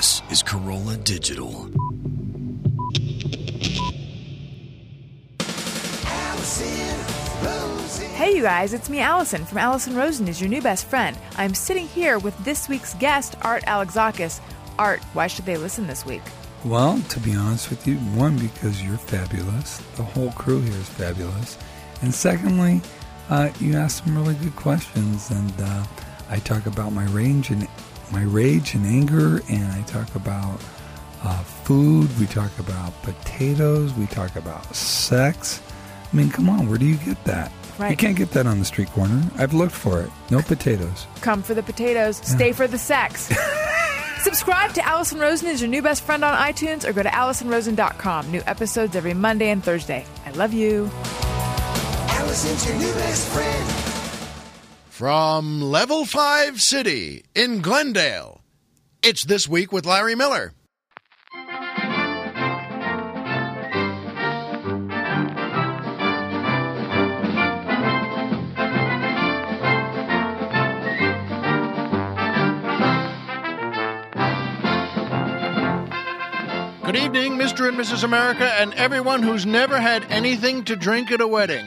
This is Carolla Digital. Hey, you guys, it's me, Allison, from Allison Rosen is your new best friend. I'm sitting here with this week's guest, Art Alexakis. Art, why should they listen this week? Well, to be honest with you, one, because you're fabulous. The whole crew here is fabulous. And secondly, uh, you ask some really good questions, and uh, I talk about my range and my rage and anger, and I talk about uh, food. We talk about potatoes. We talk about sex. I mean, come on, where do you get that? Right. You can't get that on the street corner. I've looked for it. No potatoes. Come for the potatoes, stay for the sex. Subscribe to Allison Rosen is your new best friend on iTunes or go to AllisonRosen.com. New episodes every Monday and Thursday. I love you. Allison's your new best friend. From Level 5 City in Glendale, it's This Week with Larry Miller. Good evening, Mr. and Mrs. America, and everyone who's never had anything to drink at a wedding.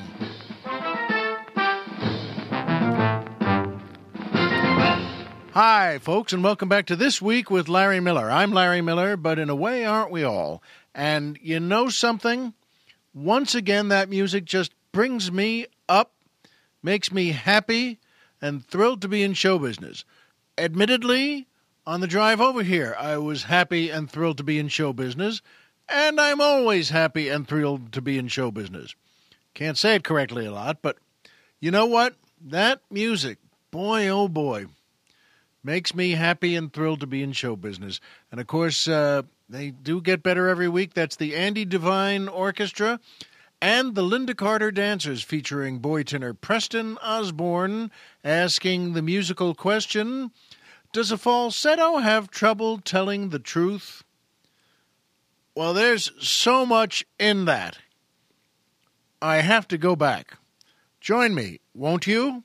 Hi, folks, and welcome back to This Week with Larry Miller. I'm Larry Miller, but in a way, aren't we all? And you know something? Once again, that music just brings me up, makes me happy, and thrilled to be in show business. Admittedly, on the drive over here, I was happy and thrilled to be in show business, and I'm always happy and thrilled to be in show business. Can't say it correctly a lot, but you know what? That music, boy oh boy, makes me happy and thrilled to be in show business. And of course, uh, they do get better every week. That's the Andy Devine Orchestra and the Lynda Carter Dancers featuring boy tenor Preston Osborne asking the musical question Does a falsetto have trouble telling the truth? Well, there's so much in that. I have to go back. Join me, won't you?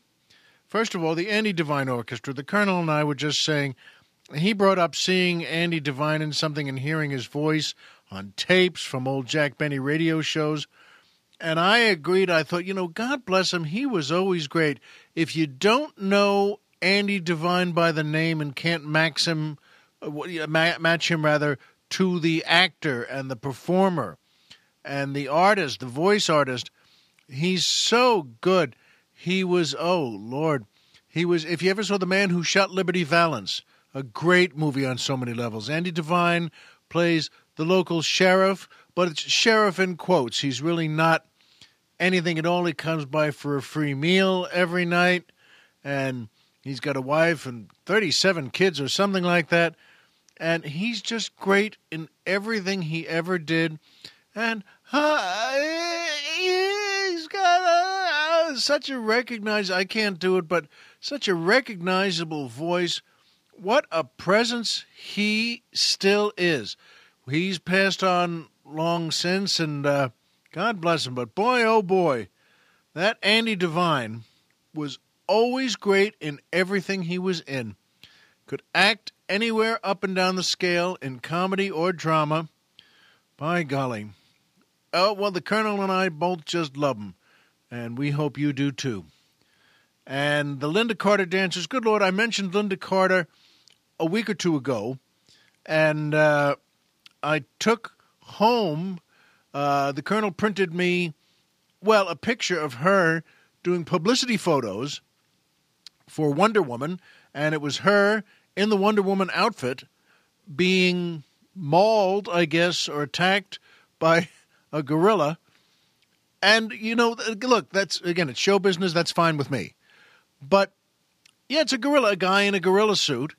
First of all, the Andy Devine Orchestra. The Colonel and I were just saying, he brought up seeing Andy Devine in something and hearing his voice on tapes from old Jack Benny radio shows. And I agreed. I thought, you know, God bless him. He was always great. If you don't know Andy Devine by the name and can't max him, uh, match him rather to the actor and the performer and the artist, the voice artist, he's so good. He was, oh Lord, he was. If you ever saw the man who shot Liberty Valance, a great movie on so many levels. Andy Devine plays the local sheriff, but it's sheriff in quotes. He's really not anything at all. He comes by for a free meal every night, and he's got a wife and 37 kids or something like that. And he's just great in everything he ever did. And uh, such a recognized, I can't do it, but such a recognizable voice. What a presence he still is. He's passed on long since, and uh, God bless him. But boy, oh boy, that Andy Devine was always great in everything he was in. Could act anywhere up and down the scale in comedy or drama. By golly. Oh, well, the Colonel and I both just love him, and we hope you do too. And the Lynda Carter dancers, good Lord, I mentioned Lynda Carter a week or two ago, and uh, I took home, uh, the Colonel printed me, well, a picture of her doing publicity photos for Wonder Woman, and it was her in the Wonder Woman outfit being mauled, I guess, or attacked by a gorilla. And, you know, look, that's, again, it's show business. That's fine with me. But, yeah, it's a gorilla, a guy in a gorilla suit,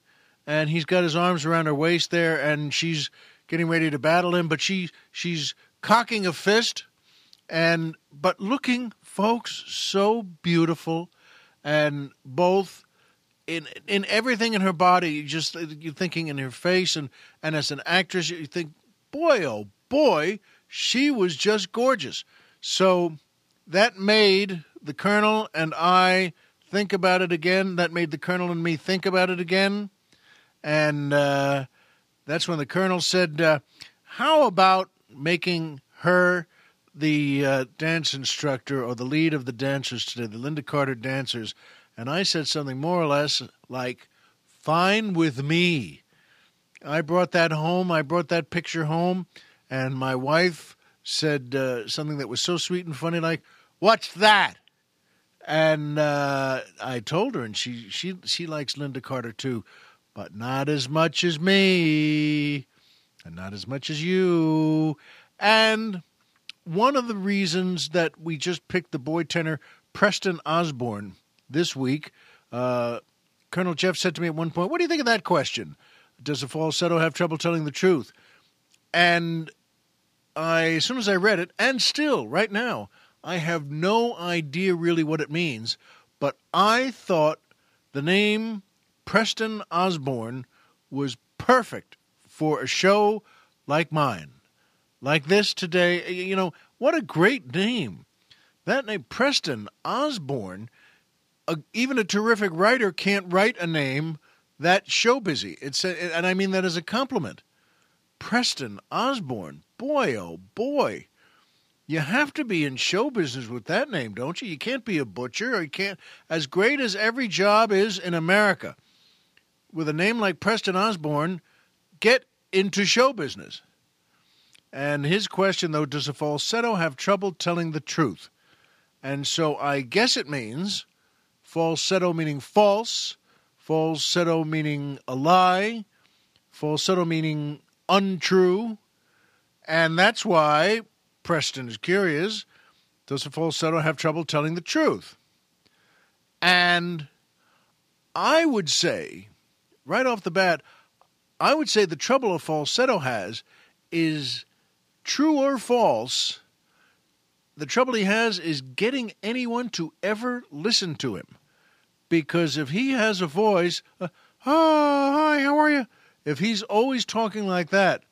and he's got his arms around her waist there, and she's getting ready to battle him, but she she's cocking a fist, and, but looking, folks, so beautiful, and both in in everything in her body, you just uh, you're thinking in her face, and and as an actress, you think, boy, oh boy, she was just gorgeous. So that made the Colonel and I think about it again. That made the Colonel and me think about it again, and uh, that's when the colonel said, uh, "How about making her the uh, dance instructor or the lead of the dancers today, the Lynda Carter dancers?" And I said something more or less like, "Fine with me." I brought that home. I brought that picture home, and my wife said uh, something that was so sweet and funny, like, "What's that?" And uh, I told her, and she she she likes Lynda Carter too, but not as much as me, and not as much as you. And one of the reasons that we just picked the boy tenor Preston Osborne this week, uh, Colonel Jeff said to me at one point, "What do you think of that question? Does a falsetto have trouble telling the truth?" And I, as soon as I read it, and still right now, I have no idea really what it means, but I thought the name Preston Osborne was perfect for a show like mine. Like this today, you know, what a great name. That name, Preston Osborne, a, even a terrific writer can't write a name that show busy. It's a, and I mean that as a compliment. Preston Osborne, boy, oh boy. You have to be in show business with that name, don't you? You can't be a butcher or you can't as great as every job is in America. With a name like Preston Osborne, get into show business. And his question though, does a falsetto have trouble telling the truth? And so I guess it means falsetto meaning false, falsetto meaning a lie, falsetto meaning untrue. And that's why Preston is curious does a falsetto have trouble telling the truth? And I would say, right off the bat, I would say the trouble a falsetto has is true or false. The trouble he has is getting anyone to ever listen to him. Because if he has a voice, uh, oh, hi, how are you? If he's always talking like that,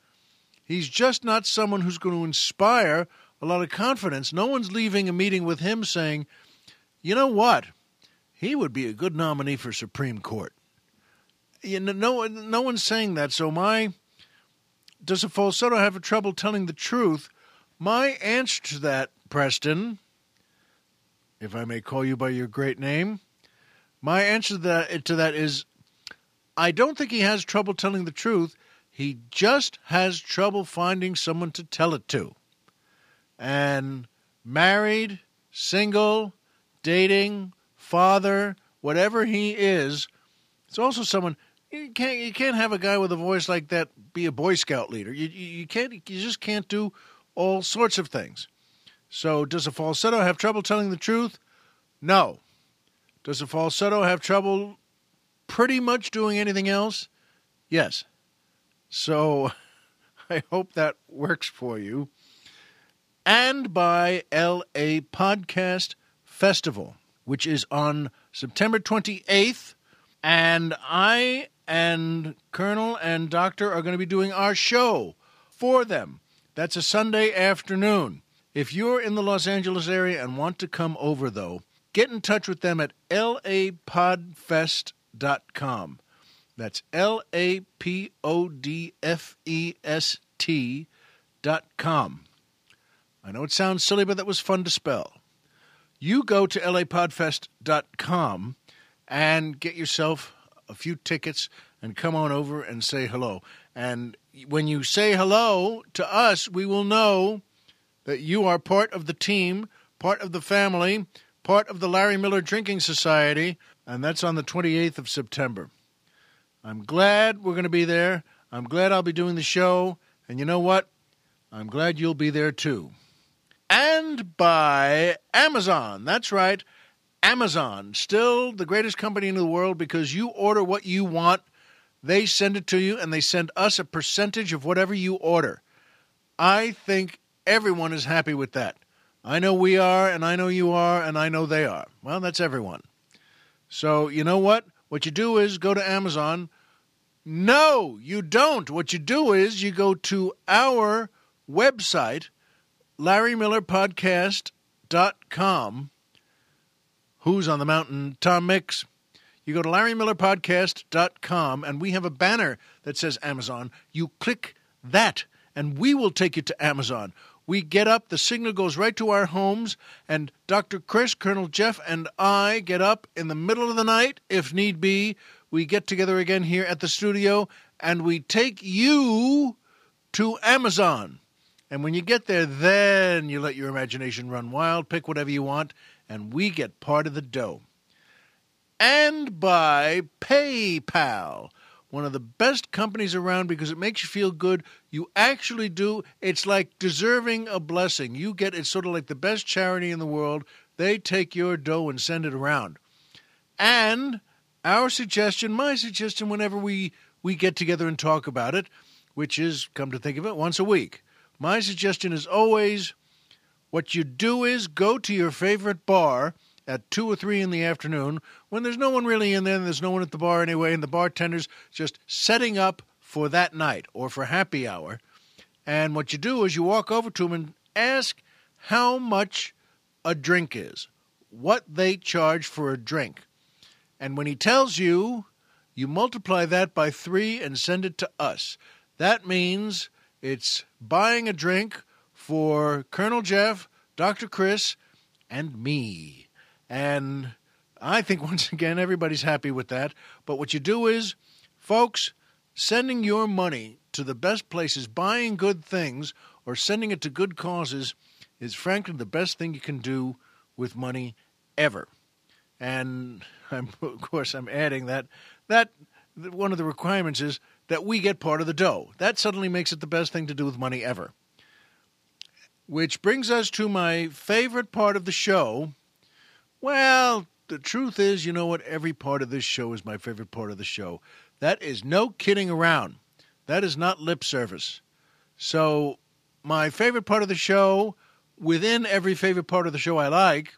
He's just not someone who's going to inspire a lot of confidence. No one's leaving a meeting with him saying, you know what? He would be a good nominee for Supreme Court. You know, no, no one's saying that. So, my does a falsetto have a trouble telling the truth? My answer to that, Preston, if I may call you by your great name, my answer to that, to that is I don't think he has trouble telling the truth. He just has trouble finding someone to tell it to. And married, single, dating, father, whatever he is, it's also someone you can't you can't have a guy with a voice like that be a Boy Scout leader. You you, can't you just can't do all sorts of things. So does a falsetto have trouble telling the truth? No. Does a falsetto have trouble pretty much doing anything else? Yes. So I hope that works for you. And by LA Podcast Festival, which is on September 28th. And I and Colonel and Doctor are going to be doing our show for them. That's a Sunday afternoon. If you're in the Los Angeles area and want to come over, though, get in touch with them at lapodfest.com. That's L A P O D F E S T dot com. I know it sounds silly, but that was fun to spell. You go to lapodfest.com and get yourself a few tickets and come on over and say hello. And when you say hello to us, we will know that you are part of the team, part of the family, part of the Larry Miller Drinking Society, and that's on the 28th of September. I'm glad we're going to be there. I'm glad I'll be doing the show. And you know what? I'm glad you'll be there too. And by Amazon. That's right. Amazon. Still the greatest company in the world because you order what you want. They send it to you and they send us a percentage of whatever you order. I think everyone is happy with that. I know we are, and I know you are, and I know they are. Well, that's everyone. So, you know what? What you do is go to Amazon, no, you don't. What you do is you go to our website, LarryMillerPodcast.com. Who's on the mountain? Tom Mix. You go to LarryMillerPodcast.com and we have a banner that says Amazon. You click that and we will take you to Amazon. We get up, the signal goes right to our homes, and Dr. Chris, Colonel Jeff, and I get up in the middle of the night, if need be. We get together again here at the studio and we take you to Amazon. And when you get there, then you let your imagination run wild, pick whatever you want, and we get part of the dough. And by PayPal, one of the best companies around because it makes you feel good. You actually do. It's like deserving a blessing. You get it's sort of like the best charity in the world. They take your dough and send it around. And our suggestion, my suggestion, whenever we, we get together and talk about it, which is, come to think of it, once a week, my suggestion is always what you do is go to your favorite bar at 2 or 3 in the afternoon when there's no one really in there and there's no one at the bar anyway, and the bartender's just setting up for that night or for happy hour. And what you do is you walk over to them and ask how much a drink is, what they charge for a drink. And when he tells you, you multiply that by three and send it to us. That means it's buying a drink for Colonel Jeff, Dr. Chris, and me. And I think once again everybody's happy with that. But what you do is, folks, sending your money to the best places, buying good things, or sending it to good causes is frankly the best thing you can do with money ever. And I'm, of course, I'm adding that that one of the requirements is that we get part of the dough. That suddenly makes it the best thing to do with money ever. Which brings us to my favorite part of the show. Well, the truth is, you know what? Every part of this show is my favorite part of the show. That is no kidding around. That is not lip service. So, my favorite part of the show, within every favorite part of the show I like,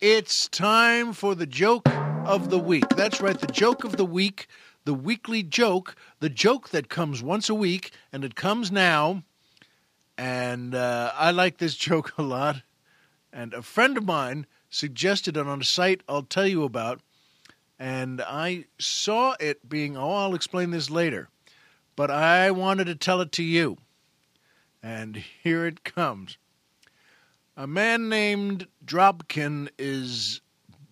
it's time for the joke of the week. That's right, the joke of the week, the weekly joke, the joke that comes once a week, and it comes now. And uh, I like this joke a lot. And a friend of mine suggested it on a site I'll tell you about. And I saw it being, oh, I'll explain this later. But I wanted to tell it to you. And here it comes. A man named Dropkin is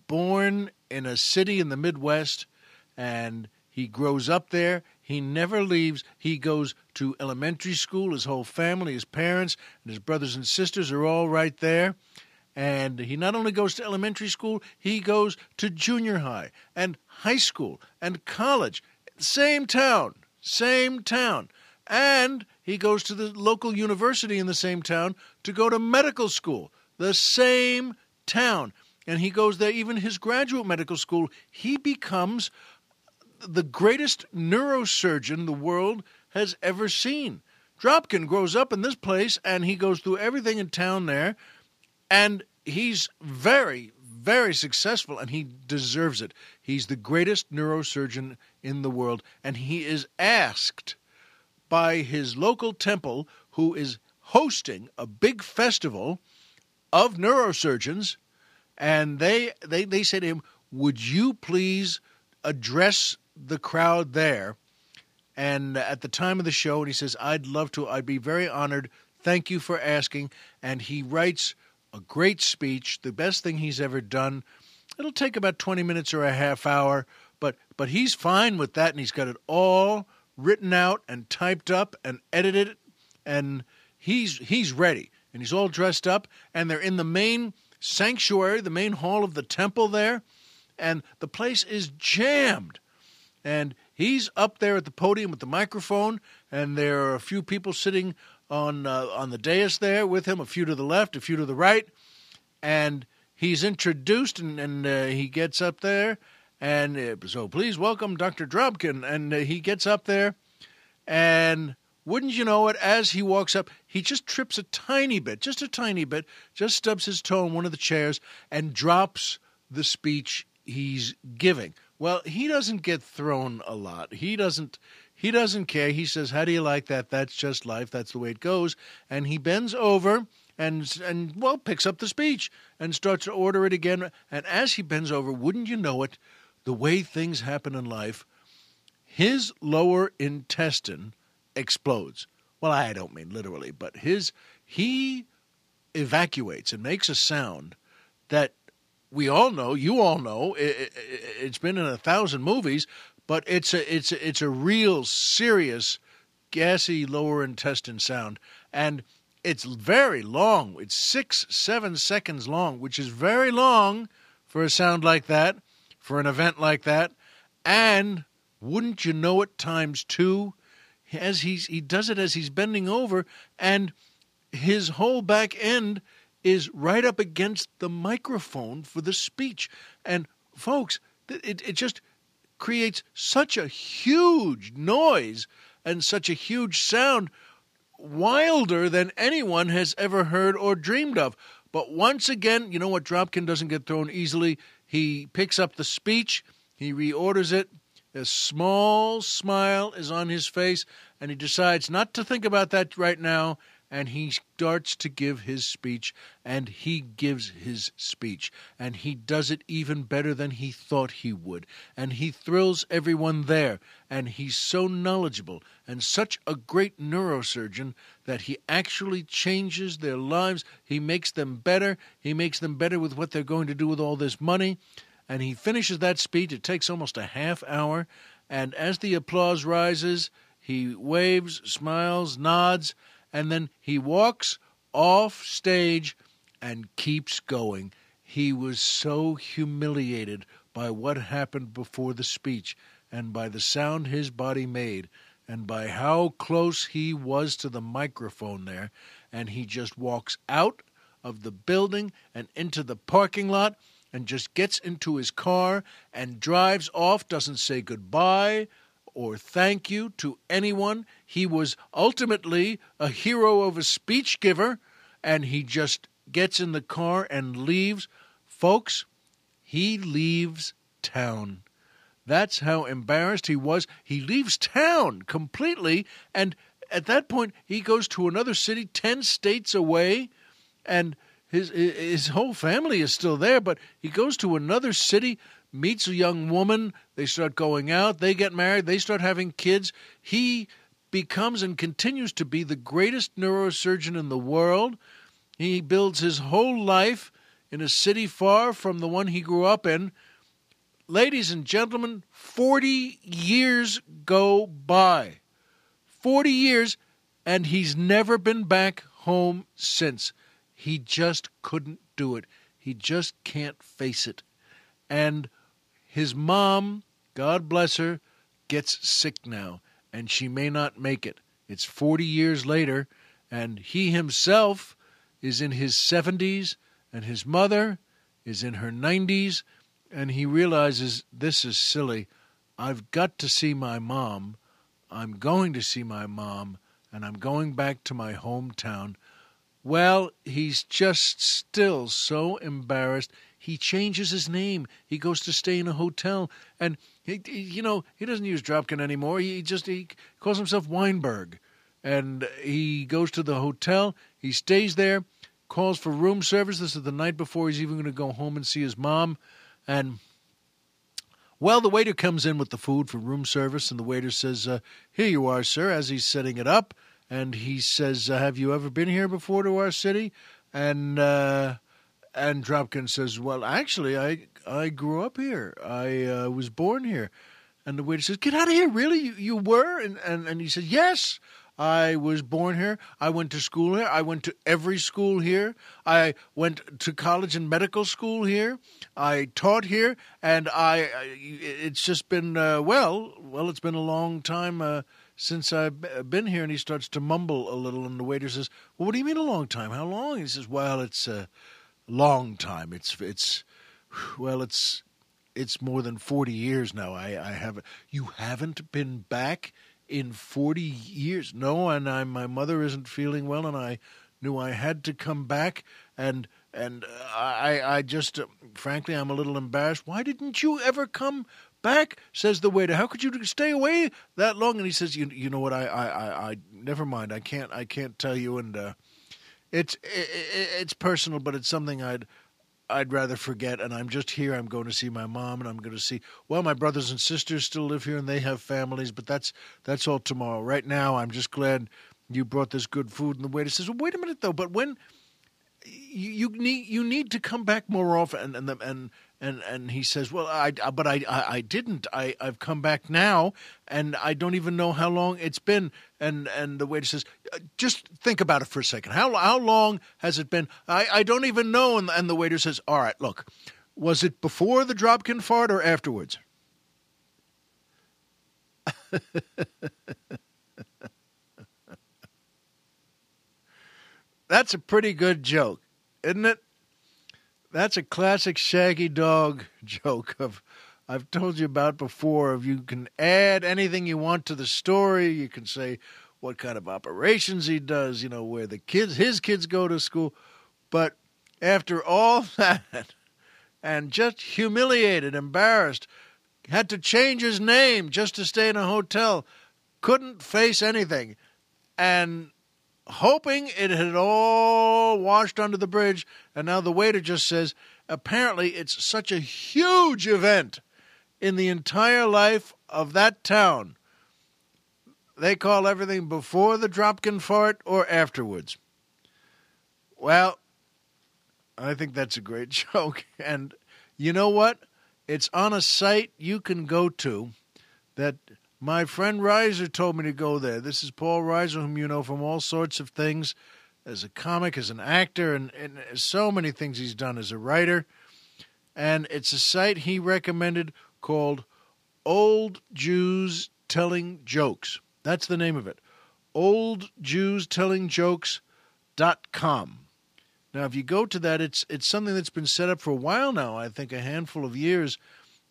born in a city in the Midwest and he grows up there. He never leaves. He goes to elementary school. His whole family, his parents, and his brothers and sisters are all right there. And he not only goes to elementary school, he goes to junior high and high school and college. Same town, same town. And he goes to the local university in the same town to go to medical school, the same town. And he goes there, even his graduate medical school, he becomes the greatest neurosurgeon the world has ever seen. Dropkin grows up in this place and he goes through everything in town there and he's very, very successful, and he deserves it. He's the greatest neurosurgeon in the world, and he is asked by his local temple, who is hosting a big festival of neurosurgeons, and they they, they say to him, Would you please address the crowd there? And at the time of the show, and he says, I'd love to, I'd be very honored. Thank you for asking. And he writes a great speech, the best thing he's ever done. It'll take about 20 minutes or a half hour, but but he's fine with that and he's got it all written out and typed up and edited and he's he's ready and he's all dressed up and they're in the main sanctuary, the main hall of the temple there, and the place is jammed. And he's up there at the podium with the microphone and there are a few people sitting on uh, on the dais there with him, a few to the left, a few to the right, and he's introduced and, and uh, he gets up there, and uh, so please welcome Dr. Dropkin, and uh, he gets up there, and wouldn't you know it, as he walks up, he just trips a tiny bit, just a tiny bit, just stubs his toe in one of the chairs and drops the speech he's giving. Well, he doesn't get thrown a lot. He doesn't he doesn't care. He says, "How do you like that? That's just life. That's the way it goes." And he bends over and and well picks up the speech and starts to order it again. And as he bends over, wouldn't you know it, the way things happen in life, his lower intestine explodes. Well, I don't mean literally, but his he evacuates and makes a sound that we all know, you all know, it, has been in a thousand movies, but it's a it's a, it's a real serious gassy lower intestine sound, and it's very long. It's six seven seconds long, which is very long for a sound like that, for an event like that, and wouldn't you know it, times two, as he's he does it as he's bending over, and his whole back end is right up against the microphone for the speech. And folks, it, it just creates such a huge noise and such a huge sound, wilder than anyone has ever heard or dreamed of. But once again, you know what? Dropkin doesn't get thrown easily. He picks up the speech, he reorders it. A small smile is on his face, and he decides not to think about that right now and he starts to give his speech, and he gives his speech, and he does it even better than he thought he would, and he thrills everyone there, and he's so knowledgeable and such a great neurosurgeon that he actually changes their lives. He makes them better. He makes them better with what they're going to do with all this money. And he finishes that speech. It takes almost a half hour. And as the applause rises, he waves, smiles, nods, and then he walks off stage and keeps going. He was so humiliated by what happened before the speech and by the sound his body made and by how close he was to the microphone there. And he just walks out of the building and into the parking lot and just gets into his car and drives off, doesn't say goodbye or thank you to anyone. He was ultimately a hero of a speech giver, and he just gets in the car and leaves. Folks, he leaves town. That's how embarrassed he was. He leaves town completely, and at that point, he goes to another city 10 states away, and his, his whole family is still there, but he goes to another city meets a young woman, they start going out, they get married, they start having kids. He becomes and continues to be the greatest neurosurgeon in the world. He builds his whole life in a city far from the one he grew up in. Ladies and gentlemen, 40 years go by. 40 years, and he's never been back home since. He just couldn't do it. He just can't face it. And his mom, God bless her, gets sick now, and she may not make it. It's 40 years later, and he himself is in his 70s, and his mother is in her 90s, and he realizes this is silly. I've got to see my mom. I'm going to see my mom, and I'm going back to my hometown. Well, he's just still so embarrassed. He changes his name. He goes to stay in a hotel, and he, he, you know he doesn't use Dropkin anymore. He just he calls himself Weinberg, and he goes to the hotel. He stays there, calls for room service. This is the night before he's even going to go home and see his mom, and. Well, the waiter comes in with the food for room service, and the waiter says, uh, Here you are, sir, as he's setting it up. And he says, uh, Have you ever been here before to our city? And uh, and Dropkin says, "Well, actually, I I grew up here. I uh, was born here." And the waiter says, "Get out of here! Really? You you were?" And and and he says, "Yes." I was born here. I went to school here. I went to every school here. I went to college and medical school here. I taught here, and I. It's just been uh, well, well. It's been a long time uh, since I've been here. And he starts to mumble a little, and the waiter says, "Well, what do you mean a long time? How long?" He says, "Well, it's." Uh, long time. It's it's well, it's it's more than forty years now. I I have you haven't been back in forty years. No, and I my mother isn't feeling well, and I knew I had to come back and. And I, I just, uh, frankly, I'm a little embarrassed. Why didn't you ever come back? Says the waiter. How could you stay away that long? And he says, you, you know what? I, I, I, I never mind. I can't, I can't tell you. And uh, it's it, it's personal, but it's something I'd I'd rather forget. And I'm just here. I'm going to see my mom, and I'm going to see. Well, my brothers and sisters still live here, and they have families, but that's that's all tomorrow. Right now, I'm just glad you brought this good food. And the waiter says, well, "Wait a minute, though. But when you, you need you need to come back more often." And and the, and and and he says, "Well, I but I, I I didn't. I I've come back now, and I don't even know how long it's been." And and the waiter says, "Uh, "Just think about it for a second. How how long has it been? I I don't even know." And and the waiter says, "All right, look, was it before the Dropkin fart or afterwards?" That's a pretty good joke, isn't it? That's a classic Shaggy Dog joke of I've told you about before of you can add anything you want to the story. You can say what kind of operations he does, you know, where the kids his kids go to school. But after all that and just humiliated, embarrassed, had to change his name just to stay in a hotel, couldn't face anything. And hoping it had all washed under the bridge, and now the waiter just says, apparently it's such a huge event in the entire life of that town. They call everything before the Dropkin fart or afterwards. Well, I think that's a great joke. And you know what? It's on a site you can go to that my friend Reiser told me to go there. This is Paul Reiser, whom you know from all sorts of things as a comic, as an actor, and, and so many things he's done as a writer. And it's a site he recommended called Old Jews Telling Jokes. That's the name of it. Old Jews Telling Jokes.com. Now, if you go to that, it's it's something that's been set up for a while now. I think a handful of years,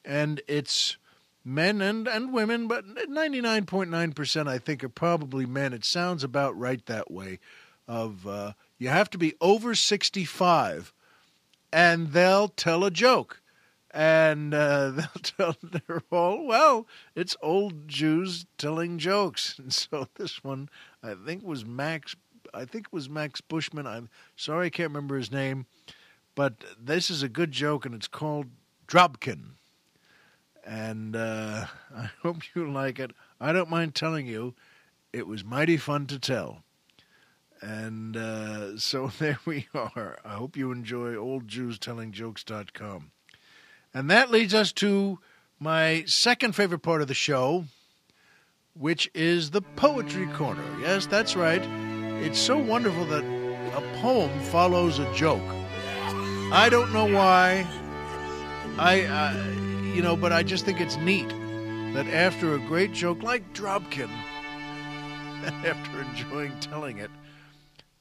and it's men and, and women, but 99.9% I think are probably men. It sounds about right that way. Of uh, you have to be over 65, and they'll tell a joke, and uh, they'll tell they're all well. It's old Jews telling jokes, and so this one I think was Max. I think it was Max Bushman. I'm sorry I can't remember his name, but this is a good joke, and it's called Dropkin and uh, I hope you like it. I don't mind telling you, it was mighty fun to tell. And uh, so there we are. I hope you enjoy oldjewstellingjokes.com. And that leads us to my second favorite part of the show, which is the Poetry Corner. Yes, that's right. It's so wonderful that a poem follows a joke. I don't know why. I. Uh, you know, but I just think it's neat that after a great joke like Dropkin, after enjoying telling it,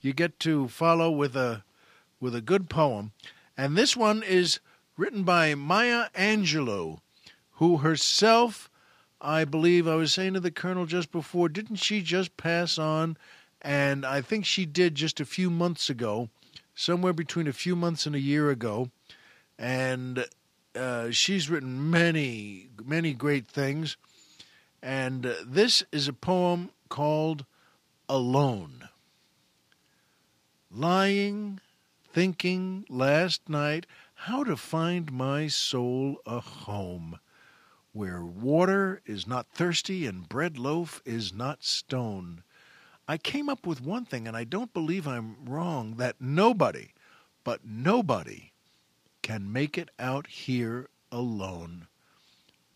you get to follow with a with a good poem. And this one is written by Maya Angelou, who herself, I believe, I was saying to the colonel just before, didn't she just pass on? And I think she did just a few months ago, somewhere between a few months and a year ago. And uh, she's written many, many great things. And uh, this is a poem called Alone. Lying, thinking last night how to find my soul a home where water is not thirsty and bread loaf is not stone. I came up with one thing, and I don't believe I'm wrong, that nobody, but nobody, can make it out here alone.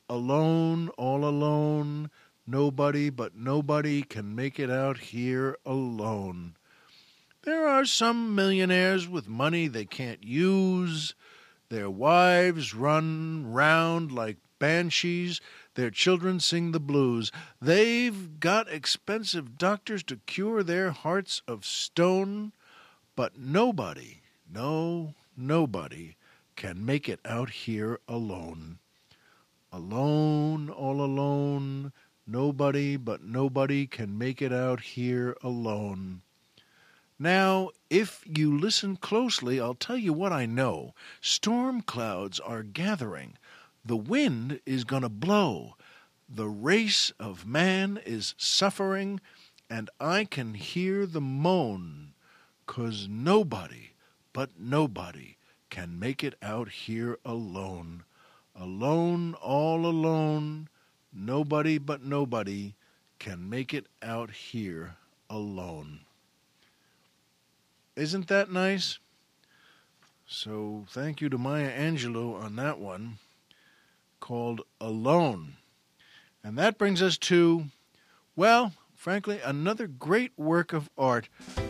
Alone, all alone, nobody but nobody can make it out here alone. There are some millionaires with money they can't use. Their wives run round like banshees. Their children sing the blues. They've got expensive doctors to cure their hearts of stone. But nobody, no, nobody, can make it out here alone. Alone, all alone, nobody but nobody can make it out here alone. Now, if you listen closely, I'll tell you what I know. Storm clouds are gathering. The wind is going to blow. The race of man is suffering, and I can hear the moan, 'cause nobody but nobody can make it out here alone. Alone, all alone. Nobody but nobody can make it out here alone. Isn't that nice? So thank you to Maya Angelou on that one called Alone. And that brings us to, well, frankly, another great work of art.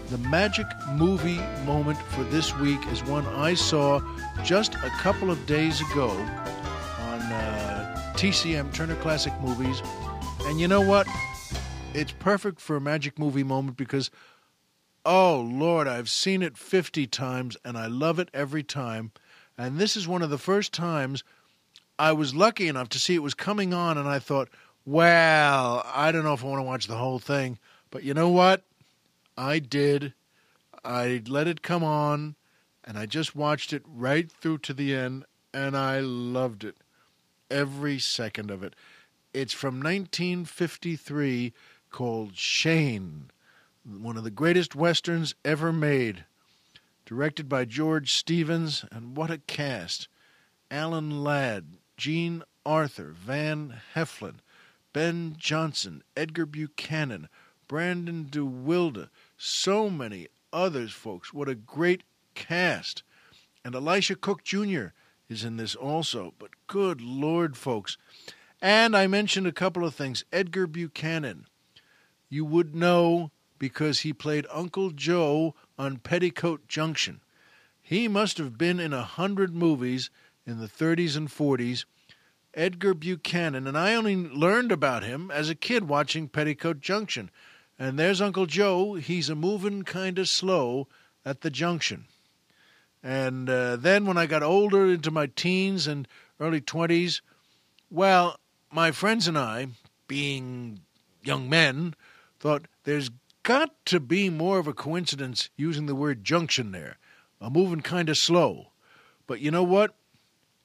The magic movie moment for this week is one I saw just a couple of days ago on uh, TCM, Turner Classic Movies. And you know what? It's perfect for a magic movie moment because, oh Lord, I've seen it 50 times and I love it every time. And this is one of the first times I was lucky enough to see it was coming on, and I thought, well, I don't know if I want to watch the whole thing. But you know what? I did. I let it come on, and I just watched it right through to the end, and I loved it. Every second of it. It's from 1953 called Shane, one of the greatest westerns ever made. Directed by George Stevens, and what a cast! Alan Ladd, Jean Arthur, Van Heflin, Ben Johnson, Edgar Buchanan, Brandon DeWilde, so many others, folks. What a great cast. And Elisha Cook Jr. is in this also. But good Lord, folks. And I mentioned a couple of things. Edgar Buchanan, you would know because he played Uncle Joe on Petticoat Junction. He must have been in a hundred movies in the 30s and 40s, Edgar Buchanan, and I only learned about him as a kid watching Petticoat Junction. And there's Uncle Joe. He's a moving kind of slow at the junction. And uh, then when I got older into my teens and early 20s, well, my friends and I, being young men, thought there's got to be more of a coincidence using the word junction there. A moving kind of slow. But you know what?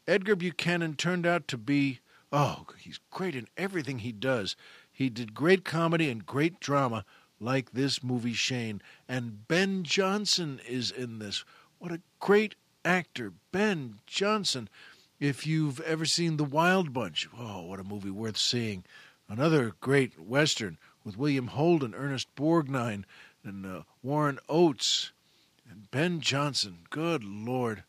Edgar Buchanan turned out to be, oh, he's great in everything he does. He did great comedy and great drama like this movie Shane. And Ben Johnson is in this. What a great actor, Ben Johnson. If you've ever seen The Wild Bunch, oh, what a movie worth seeing. Another great Western with William Holden, Ernest Borgnine, and uh, Warren Oates, and Ben Johnson. Good Lord.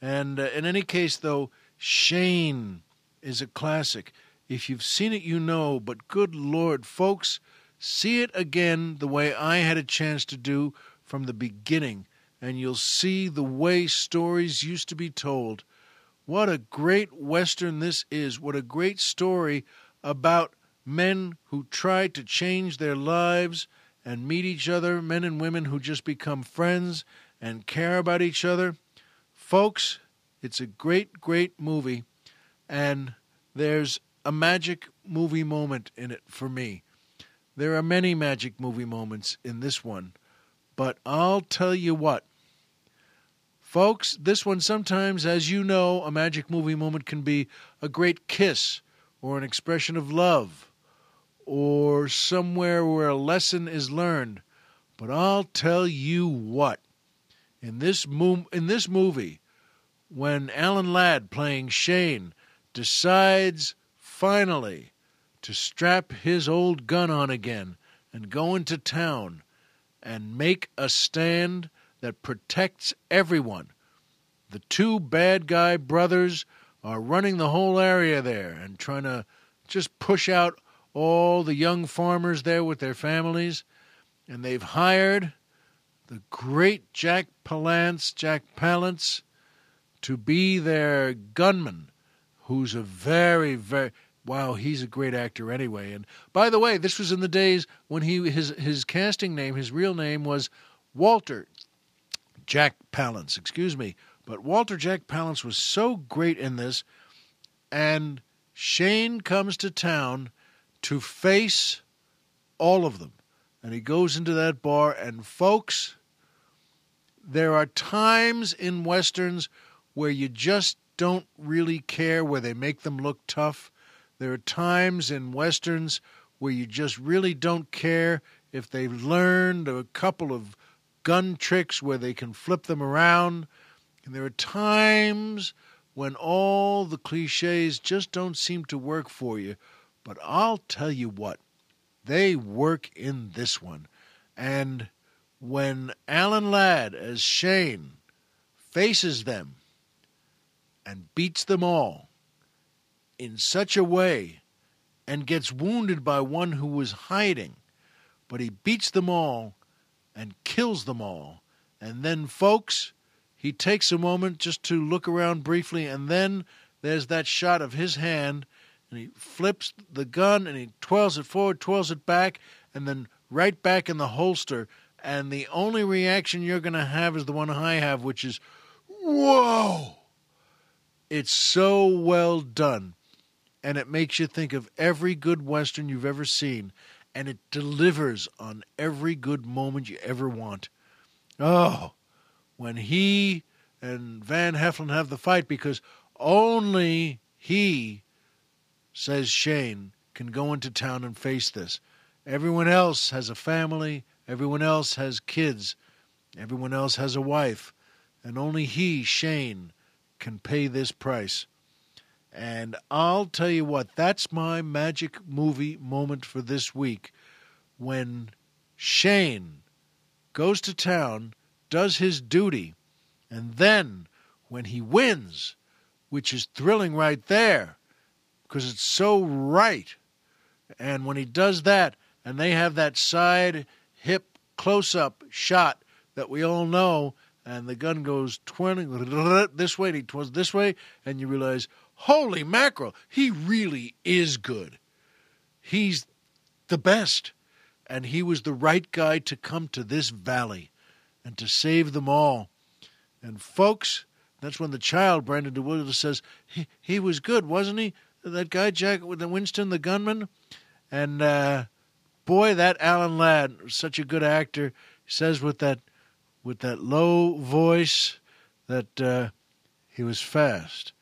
And uh, in any case, though, Shane is a classic. If you've seen it, you know, but good Lord, folks, see it again the way I had a chance to do from the beginning, and you'll see the way stories used to be told. What a great Western this is. What a great story about men who try to change their lives and meet each other, men and women who just become friends and care about each other. Folks, it's a great, great movie, and there's a magic movie moment in it for me. There are many magic movie moments in this one, but I'll tell you what. Folks, this one sometimes, as you know, a magic movie moment can be a great kiss or an expression of love or somewhere where a lesson is learned. But I'll tell you what. In this, mo- in this movie, when Alan Ladd, playing Shane, decides finally to strap his old gun on again and go into town and make a stand that protects everyone. The two bad guy brothers are running the whole area there and trying to just push out all the young farmers there with their families. And they've hired the great Jack Palance, Jack Palance, to be their gunman, who's a very, very wow, he's a great actor anyway. And by the way, this was in the days when he his his casting name, his real name was Walter Jack Palance, excuse me. But Walter Jack Palance was so great in this, and Shane comes to town to face all of them. And he goes into that bar, and folks, there are times in westerns where you just don't really care where they make them look tough. There are times in westerns where you just really don't care if they've learned a couple of gun tricks where they can flip them around. And there are times when all the cliches just don't seem to work for you. But I'll tell you what, they work in this one. And when Alan Ladd as Shane faces them and beats them all in such a way and gets wounded by one who was hiding, but he beats them all and kills them all. And then, folks, he takes a moment just to look around briefly, and then there's that shot of his hand, and he flips the gun and he twirls it forward, twirls it back, and then right back in the holster. And the only reaction you're going to have is the one I have, which is, whoa! It's so well done. And it makes you think of every good Western you've ever seen. And it delivers on every good moment you ever want. Oh, when he and Van Heflin have the fight, because only he, says Shane, can go into town and face this. Everyone else has a family, everyone else has kids, everyone else has a wife, and only he, Shane, can pay this price. And I'll tell you what, that's my magic movie moment for this week. When Shane goes to town, does his duty, and then when he wins, which is thrilling right there because it's so right, and when he does that, and they have that side hip close up shot that we all know, and the gun goes twirling this way, and he twirls this way, and you realize, holy mackerel, he really is good. He's the best. And he was the right guy to come to this valley and to save them all. And folks, that's when the child, Brandon DeWillis, says, he, he was good, wasn't he? That guy, Jack with the Winston, the gunman. And uh, boy, that Alan Ladd, such a good actor, says with that with that low voice that uh, he was fast,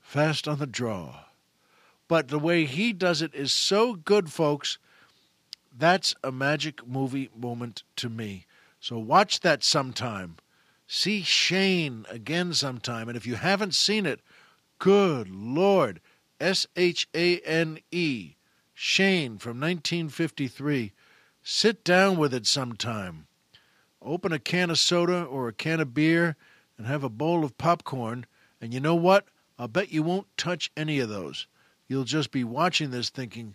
fast on the draw. But the way he does it is so good, folks. That's a magic movie moment to me. So watch that sometime. See Shane again sometime. And if you haven't seen it, good Lord. S H A N E. Shane from 1953. Sit down with it sometime. Open a can of soda or a can of beer and have a bowl of popcorn. And you know what? I'll bet you won't touch any of those. You'll just be watching this thinking,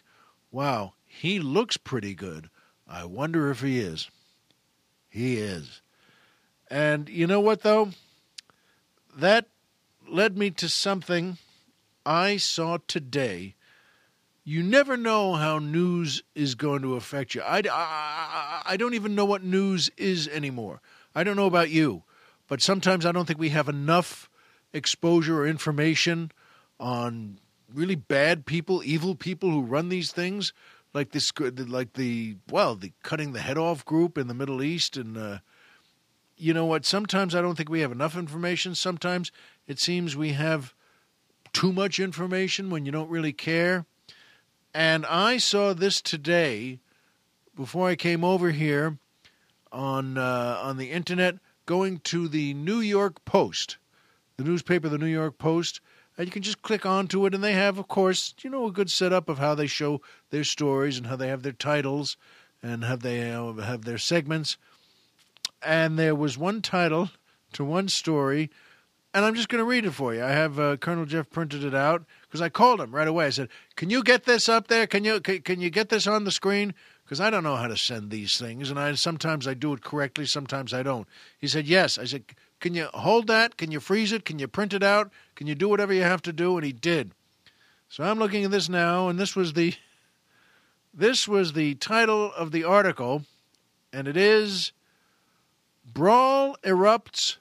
wow, he looks pretty good. I wonder if he is. He is. And you know what, though? That led me to something I saw today. You never know how news is going to affect you. I, I, I don't even know what news is anymore. I don't know about you, but sometimes I don't think we have enough exposure or information on really bad people, evil people who run these things, like this, like the well, the cutting the head off group in the Middle East, and uh, you know what? Sometimes I don't think we have enough information. Sometimes it seems we have too much information when you don't really care. And I saw this today before I came over here on uh, on the internet, going to the New York Post, the newspaper, the New York Post, and you can just click onto it, and they have, of course, you know, a good setup of how they show their stories and how they have their titles and have they uh, have their segments. And there was one title to one story, and I'm just going to read it for you. I have uh, Colonel Jeff printed it out because I called him right away. I said, "Can you get this up there? Can you can, can you get this on the screen?" Because I don't know how to send these things, and I sometimes I do it correctly, sometimes I don't. He said, "Yes." I said, "Can you hold that? Can you freeze it? Can you print it out? Can you do whatever you have to do?" And he did. So I'm looking at this now, and this was the this was the title of the article, and it is "Brawl Erupts."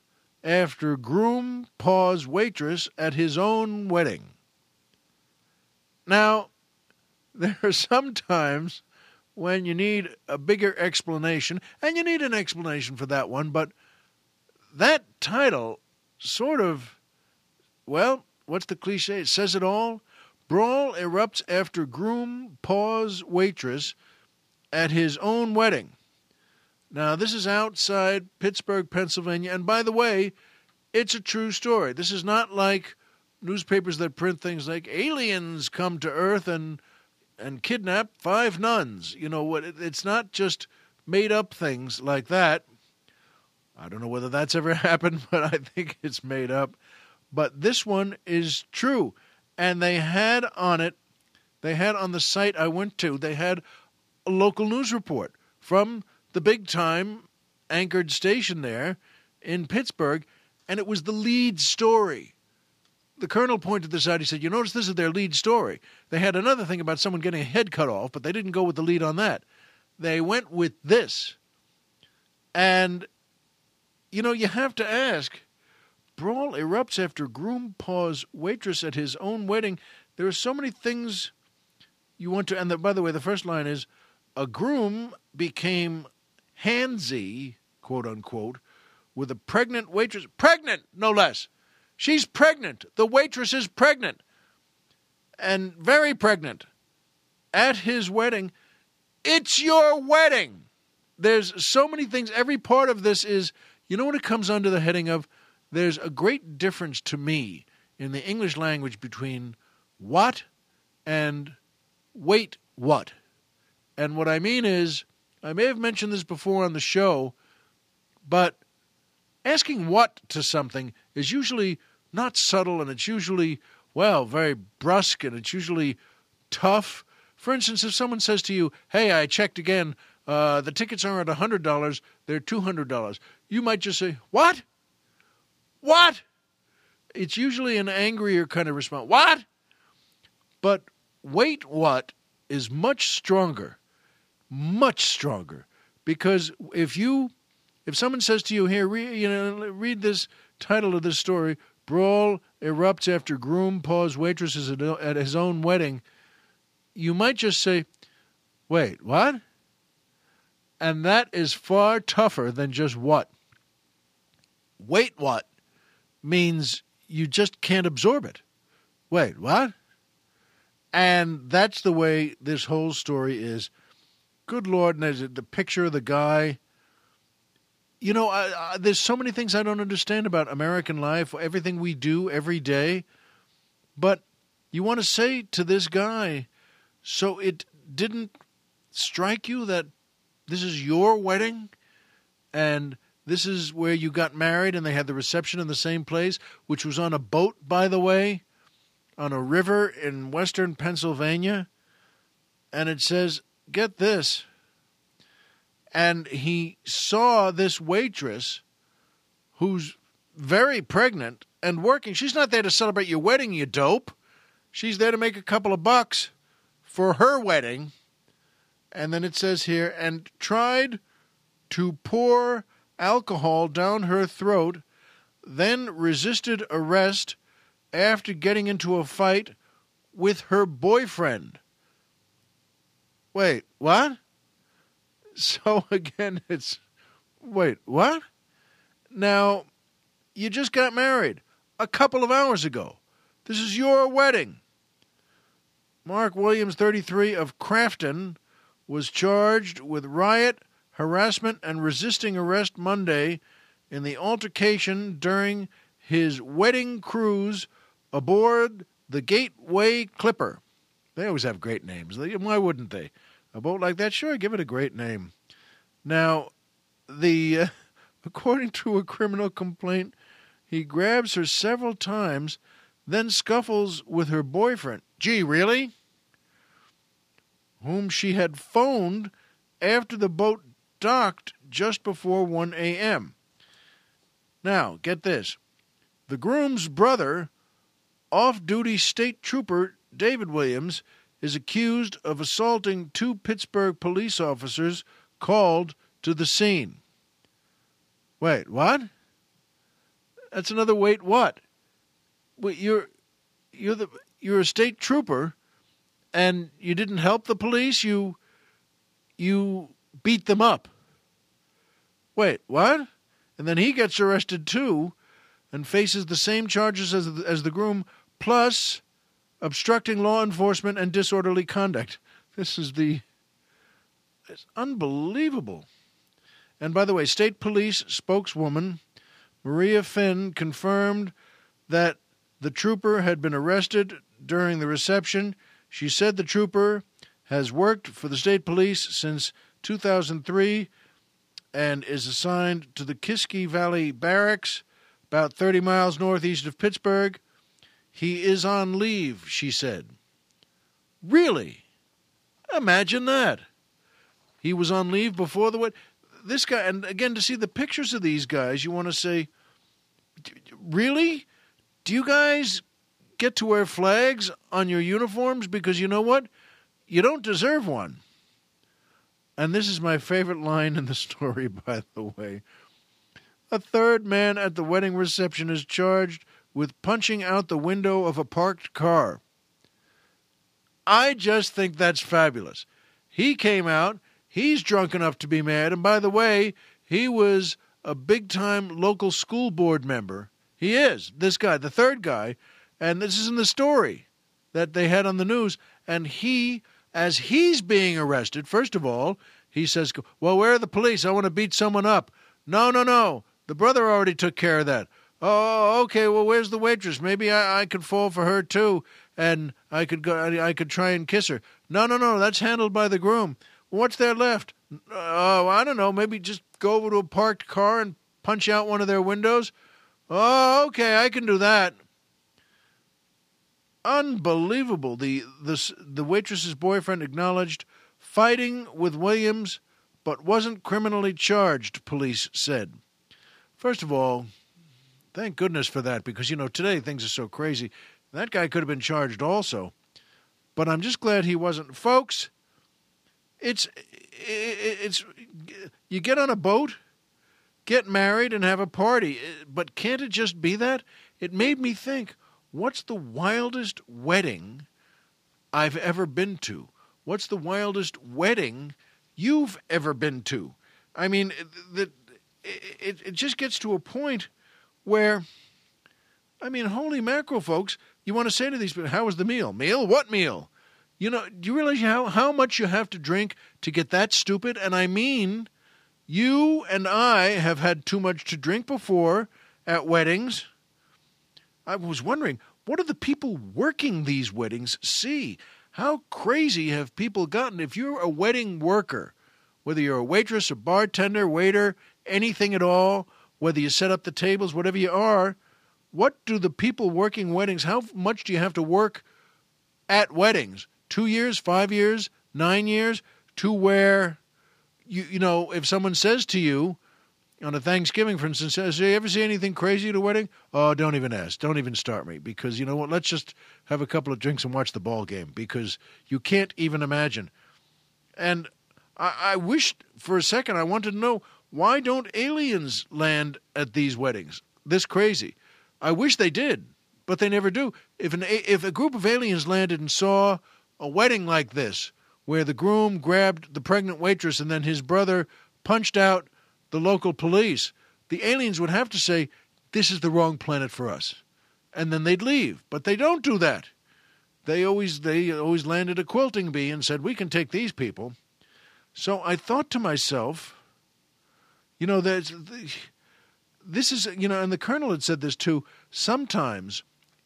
after groom paws waitress at his own wedding. Now, there are some times when you need a bigger explanation, and you need an explanation for that one, but that title sort of, well, what's the cliche? It says it all. Brawl erupts after groom paws waitress at his own wedding. Now, this is outside Pittsburgh, Pennsylvania. And by the way, It's a true story. This is not like newspapers that print things like aliens come to Earth and and kidnap five nuns. You know what? It's not just made up things like that. I don't know whether that's ever happened, but I think it's made up. But this one is true. And they had on it, they had on the site I went to, they had a local news report from the big time anchored station there in Pittsburgh, and it was the lead story. The colonel pointed this out. He said, You notice this is their lead story. They had another thing about someone getting a head cut off, but they didn't go with the lead on that. They went with this. And, you know, you have to ask brawl erupts after groom paws waitress at his own wedding. There are so many things you want to. And the, by the way, the first line is a groom became handsy, quote unquote, with a pregnant waitress. Pregnant, no less. She's pregnant. The waitress is pregnant. And very pregnant. At his wedding. It's your wedding. There's so many things. Every part of this is, you know what it comes under the heading of? There's a great difference to me in the English language between what and wait what. And what I mean is, I may have mentioned this before on the show, but asking what to something is usually not subtle and it's usually, well, very brusque and it's usually tough. For instance, if someone says to you, Hey, I checked again, uh, the tickets aren't $100, they're $200, you might just say, What? What? It's usually an angrier kind of response. What? But wait, what is much stronger, much stronger, because if you, if someone says to you, "Here, re, you know, read this title of this story," brawl erupts after groom paws waitresses at his own wedding, you might just say, "Wait, what?" And that is far tougher than just what. Wait, what means you just can't absorb it. Wait, what? And that's the way this whole story is. Good Lord, and there's the picture of the guy. You know, I, I, there's so many things I don't understand about American life, everything we do every day. But you want to say to this guy, so it didn't strike you that this is your wedding and this is where you got married and they had the reception in the same place, which was on a boat, by the way, on a river in western Pennsylvania. And it says, get this. And he saw this waitress who's very pregnant and working. She's not there to celebrate your wedding, you dope. She's there to make a couple of bucks for her wedding. And then it says here, and tried to pour alcohol down her throat, then resisted arrest after getting into a fight with her boyfriend. Wait, what? So again, it's. Wait, what? Now, you just got married a couple of hours ago. This is your wedding. Mark Williams, 33, of Crafton, was charged with riot harassment, and resisting arrest Monday in the altercation during his wedding cruise aboard the Gateway Clipper. They always have great names. Why wouldn't they? A boat like that, sure, give it a great name. Now, the uh, according to a criminal complaint, he grabs her several times, then scuffles with her boyfriend. Gee, really? Whom she had phoned after the boat docked just before 1 a.m. Now, get this. The groom's brother, off duty state trooper David Williams, is accused of assaulting two Pittsburgh police officers called to the scene. Wait, what? That's another wait what? Wait, you're you're the you're a state trooper and you didn't help the police, you you beat them up. Wait, what? And then he gets arrested too and faces the same charges as the, as the groom, plus obstructing law enforcement and disorderly conduct. This is the. It's unbelievable. And by the way, state police spokeswoman Maria Finn confirmed that the trooper had been arrested during the reception. She said the trooper has worked for the state police since 2003 and is assigned to the Kiski Valley Barracks, about 30 miles northeast of Pittsburgh. He is on leave, she said. Really? Imagine that. He was on leave before the wedding. This guy, and again, to see the pictures of these guys, you want to say, really? Do you guys get to wear flags on your uniforms? Because you know what? You don't deserve one. And this is my favorite line in the story, by the way. A third man at the wedding reception is charged with punching out the window of a parked car. I just think that's fabulous. He came out, he's drunk enough to be mad, and by the way, he was a big time local school board member. He is, this guy, the third guy, and this is in the story that they had on the news. And he, as he's being arrested, first of all, he says, Well, where are the police? I want to beat someone up. No, no, no. The brother already took care of that. Oh, okay. Well, where's the waitress? Maybe I, I could fall for her too, and I could go. I, I could try and kiss her. No, no, no. That's handled by the groom. What's there left? Oh, I don't know. Maybe just go over to a parked car and punch out one of their windows. Oh, okay. I can do that. Unbelievable. The the the waitress's boyfriend acknowledged fighting with Williams, but wasn't criminally charged. Police said. First of all, thank goodness for that because you know today things are so crazy. That guy could have been charged also, but I'm just glad he wasn't. Folks, it's it's you get on a boat, get married, and have a party, uh, but can't it just be that? It made me think What's the wildest wedding I've ever been to? What's the wildest wedding you've ever been to? I mean, the, it, it just gets to a point where, I mean, holy mackerel, folks, you want to say to these people, how was the meal? Meal? What meal? You know, do you realize how, how much you have to drink to get that stupid? And I mean, you and I have had too much to drink before at weddings. I was wondering, what do the people working these weddings see? How crazy have people gotten? If you're a wedding worker, whether you're a waitress, a bartender, waiter, anything at all, whether you set up the tables, whatever you are, what do the people working weddings, how much do you have to work at weddings? Two years, five years, nine years, to where you you know, if someone says to you, on a Thanksgiving, for instance, says, you ever see anything crazy at a wedding? Oh, don't even ask. Don't even start me because you know what? Let's just have a couple of drinks and watch the ball game because you can't even imagine. And I, I wished for a second, I wanted to know why don't aliens land at these weddings? This crazy. I wish they did, but they never do. If an if a group of aliens landed and saw a wedding like this, where the groom grabbed the pregnant waitress and then his brother punched out the local police, the aliens would have to say, This is the wrong planet for us. And then they'd leave. But they don't do that. They always they always landed a quilting bee and said, We can take these people. So I thought to myself, you know, there's this is you know, and the colonel had said this too, sometimes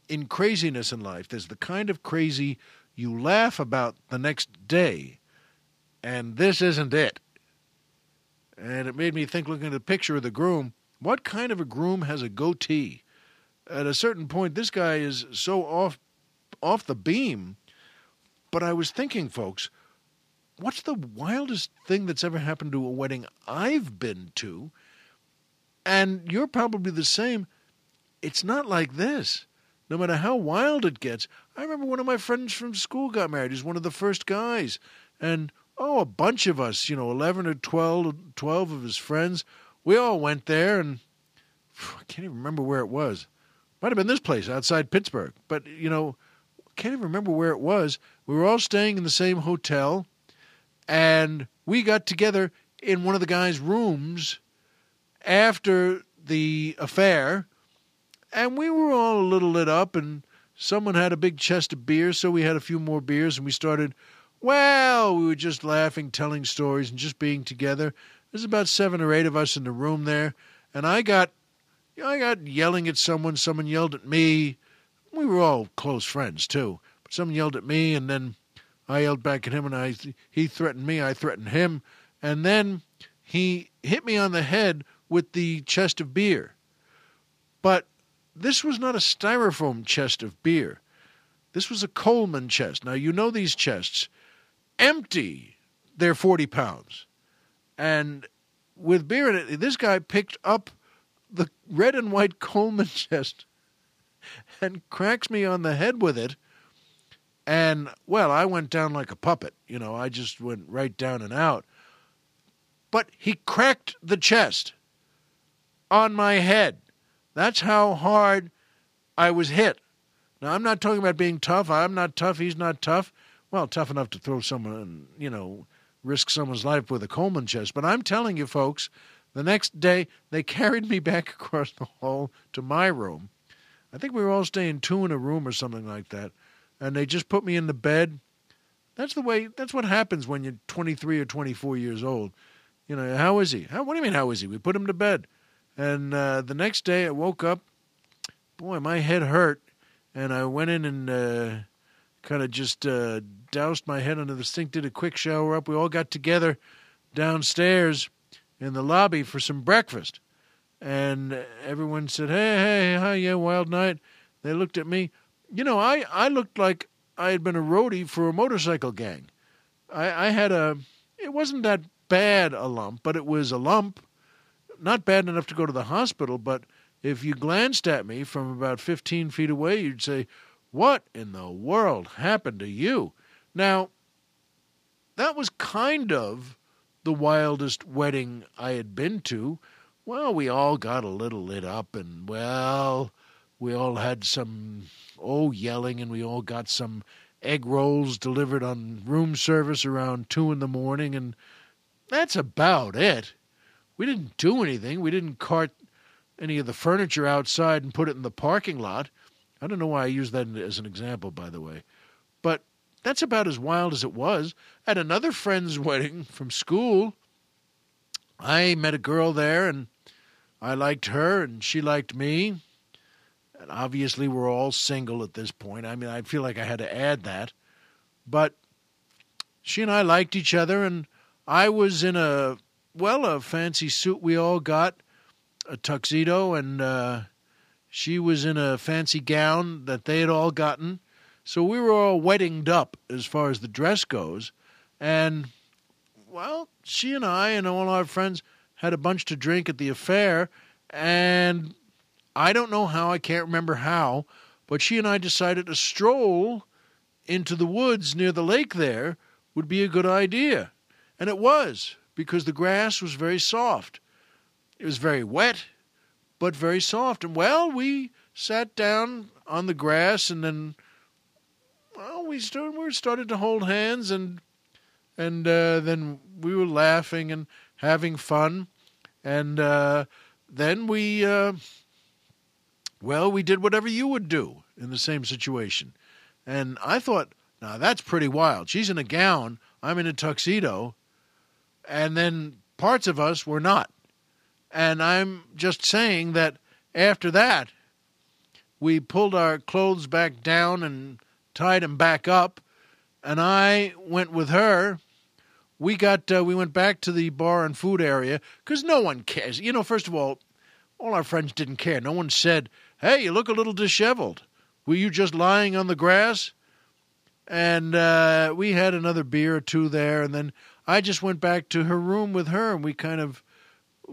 in craziness in life, there's the kind of crazy you laugh about the next day, and this isn't it. And it made me think looking at the picture of the groom what kind of a groom has a goatee? At a certain point this guy is so off off the beam but i was thinking folks what's the wildest thing that's ever happened to a wedding i've been to and you're probably the same it's not like this no matter how wild it gets i remember one of my friends from school got married he's one of the first guys and oh, a bunch of us, you know, 11 or 12, 12 of his friends. We all went there, and I can't even remember where it was. Might have been this place outside Pittsburgh, but, you know, can't even remember where it was. We were all staying in the same hotel, and we got together in one of the guy's rooms after the affair, and we were all a little lit up, and someone had a big chest of beer, so we had a few more beers, and we started – well, we were just laughing, telling stories, and just being together. There's about seven or eight of us in the room there, and I got I got yelling at someone, someone yelled at me. We were all close friends too. But someone yelled at me and then I yelled back at him and I he threatened me, I threatened him, and then he hit me on the head with the chest of beer. But this was not a styrofoam chest of beer. This was a Coleman chest. Now, you know these chests. Empty, they're 40 pounds. And with beer in it, this guy picked up the red and white Coleman chest and cracks me on the head with it. And, well, I went down like a puppet. You know, I just went right down and out. But he cracked the chest on my head. That's how hard I was hit. Now, I'm not talking about being tough. I'm not tough. He's not tough. Well, tough enough to throw someone, you know, risk someone's life with a Coleman chest. But I'm telling you, folks, the next day they carried me back across the hall to my room. I think we were all staying two in a room or something like that. And they just put me in the bed. That's the way, that's what happens when you're 23 or 24 years old. You know, how is he? How, what do you mean, how is he? We put him to bed. And uh, the next day I woke up, boy, my head hurt. And I went in and uh, kind of just uh, doused my head under the sink, did a quick shower up. We all got together downstairs in the lobby for some breakfast. And everyone said, Hey, hey, hi, yeah, wild night. They looked at me. You know, I, I looked like I had been a roadie for a motorcycle gang. I, I had a, it wasn't that bad a lump, but it was a lump. Not bad enough to go to the hospital, but if you glanced at me from about 15 feet away, you'd say, What in the world happened to you? Now, that was kind of the wildest wedding I had been to. Well, we all got a little lit up, and well, we all had some, oh, yelling, and we all got some egg rolls delivered on room service around two in the morning, and that's about it. We didn't do anything. We didn't cart any of the furniture outside and put it in the parking lot. I don't know why I use that as an example, by the way. But that's about as wild as it was. At another friend's wedding from school, I met a girl there and I liked her and she liked me. And obviously, we're all single at this point. I mean, I feel like I had to add that. But she and I liked each other, and I was in a, well, a fancy suit we all got, a tuxedo, and uh, she was in a fancy gown that they had all gotten. So we were all weddinged up as far as the dress goes. And, well, she and I and all our friends had a bunch to drink at the affair. And I don't know how, I can't remember how, but she and I decided a stroll into the woods near the lake there would be a good idea. And it was, because the grass was very soft. It was very wet, but very soft. And well, we sat down on the grass and then well, we started we started to hold hands and and uh, then we were laughing and having fun and uh, then we uh, well we did whatever you would do in the same situation and i thought now that's pretty wild she's in a gown i'm in a tuxedo and then parts of us were not and i'm just saying that after that we pulled our clothes back down and tied them back up and i went with her we got uh, we went back to the bar and food area because no one cares. You know, first of all, all our friends didn't care. No one said, "Hey, you look a little disheveled. Were you just lying on the grass?" And uh, we had another beer or two there, and then I just went back to her room with her, and we kind of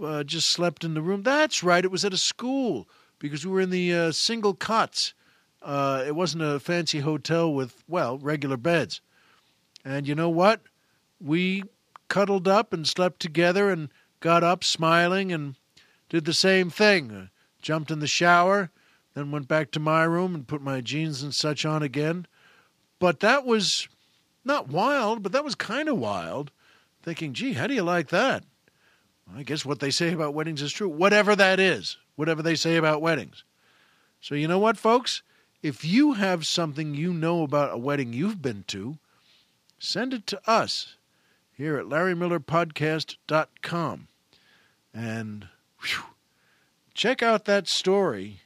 uh, just slept in the room. That's right. It was at a school because we were in the uh, single cots. Uh, it wasn't a fancy hotel with well regular beds. And you know what? we cuddled up and slept together and got up smiling and did the same thing. Jumped in the shower, then went back to my room and put my jeans and such on again. But that was not wild, but that was kind of wild. Thinking, gee, how do you like that? I guess what they say about weddings is true. Whatever that is, whatever they say about weddings. So, you know what, folks? If you have something you know about a wedding you've been to, send it to us here at LarryMillerPodcast.com. And whew, check out that story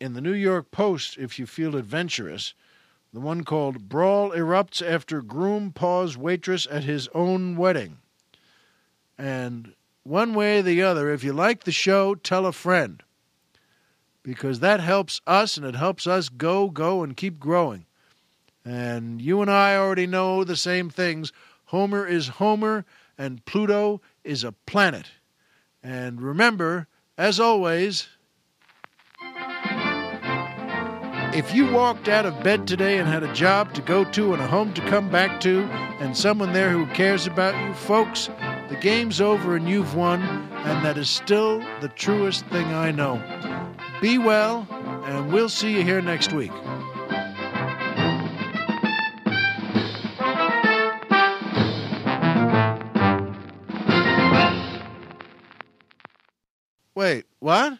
in the New York Post if you feel adventurous. The one called Brawl Erupts After Groom Paws Waitress at His Own Wedding. And one way or the other, if you like the show, tell a friend. Because that helps us and it helps us go, go, and keep growing. And you and I already know the same things. Homer is Homer, and Pluto is a planet. And remember, as always, if you walked out of bed today and had a job to go to and a home to come back to, and someone there who cares about you, folks, the game's over and you've won, and that is still the truest thing I know. Be well, and we'll see you here next week. Wait, what?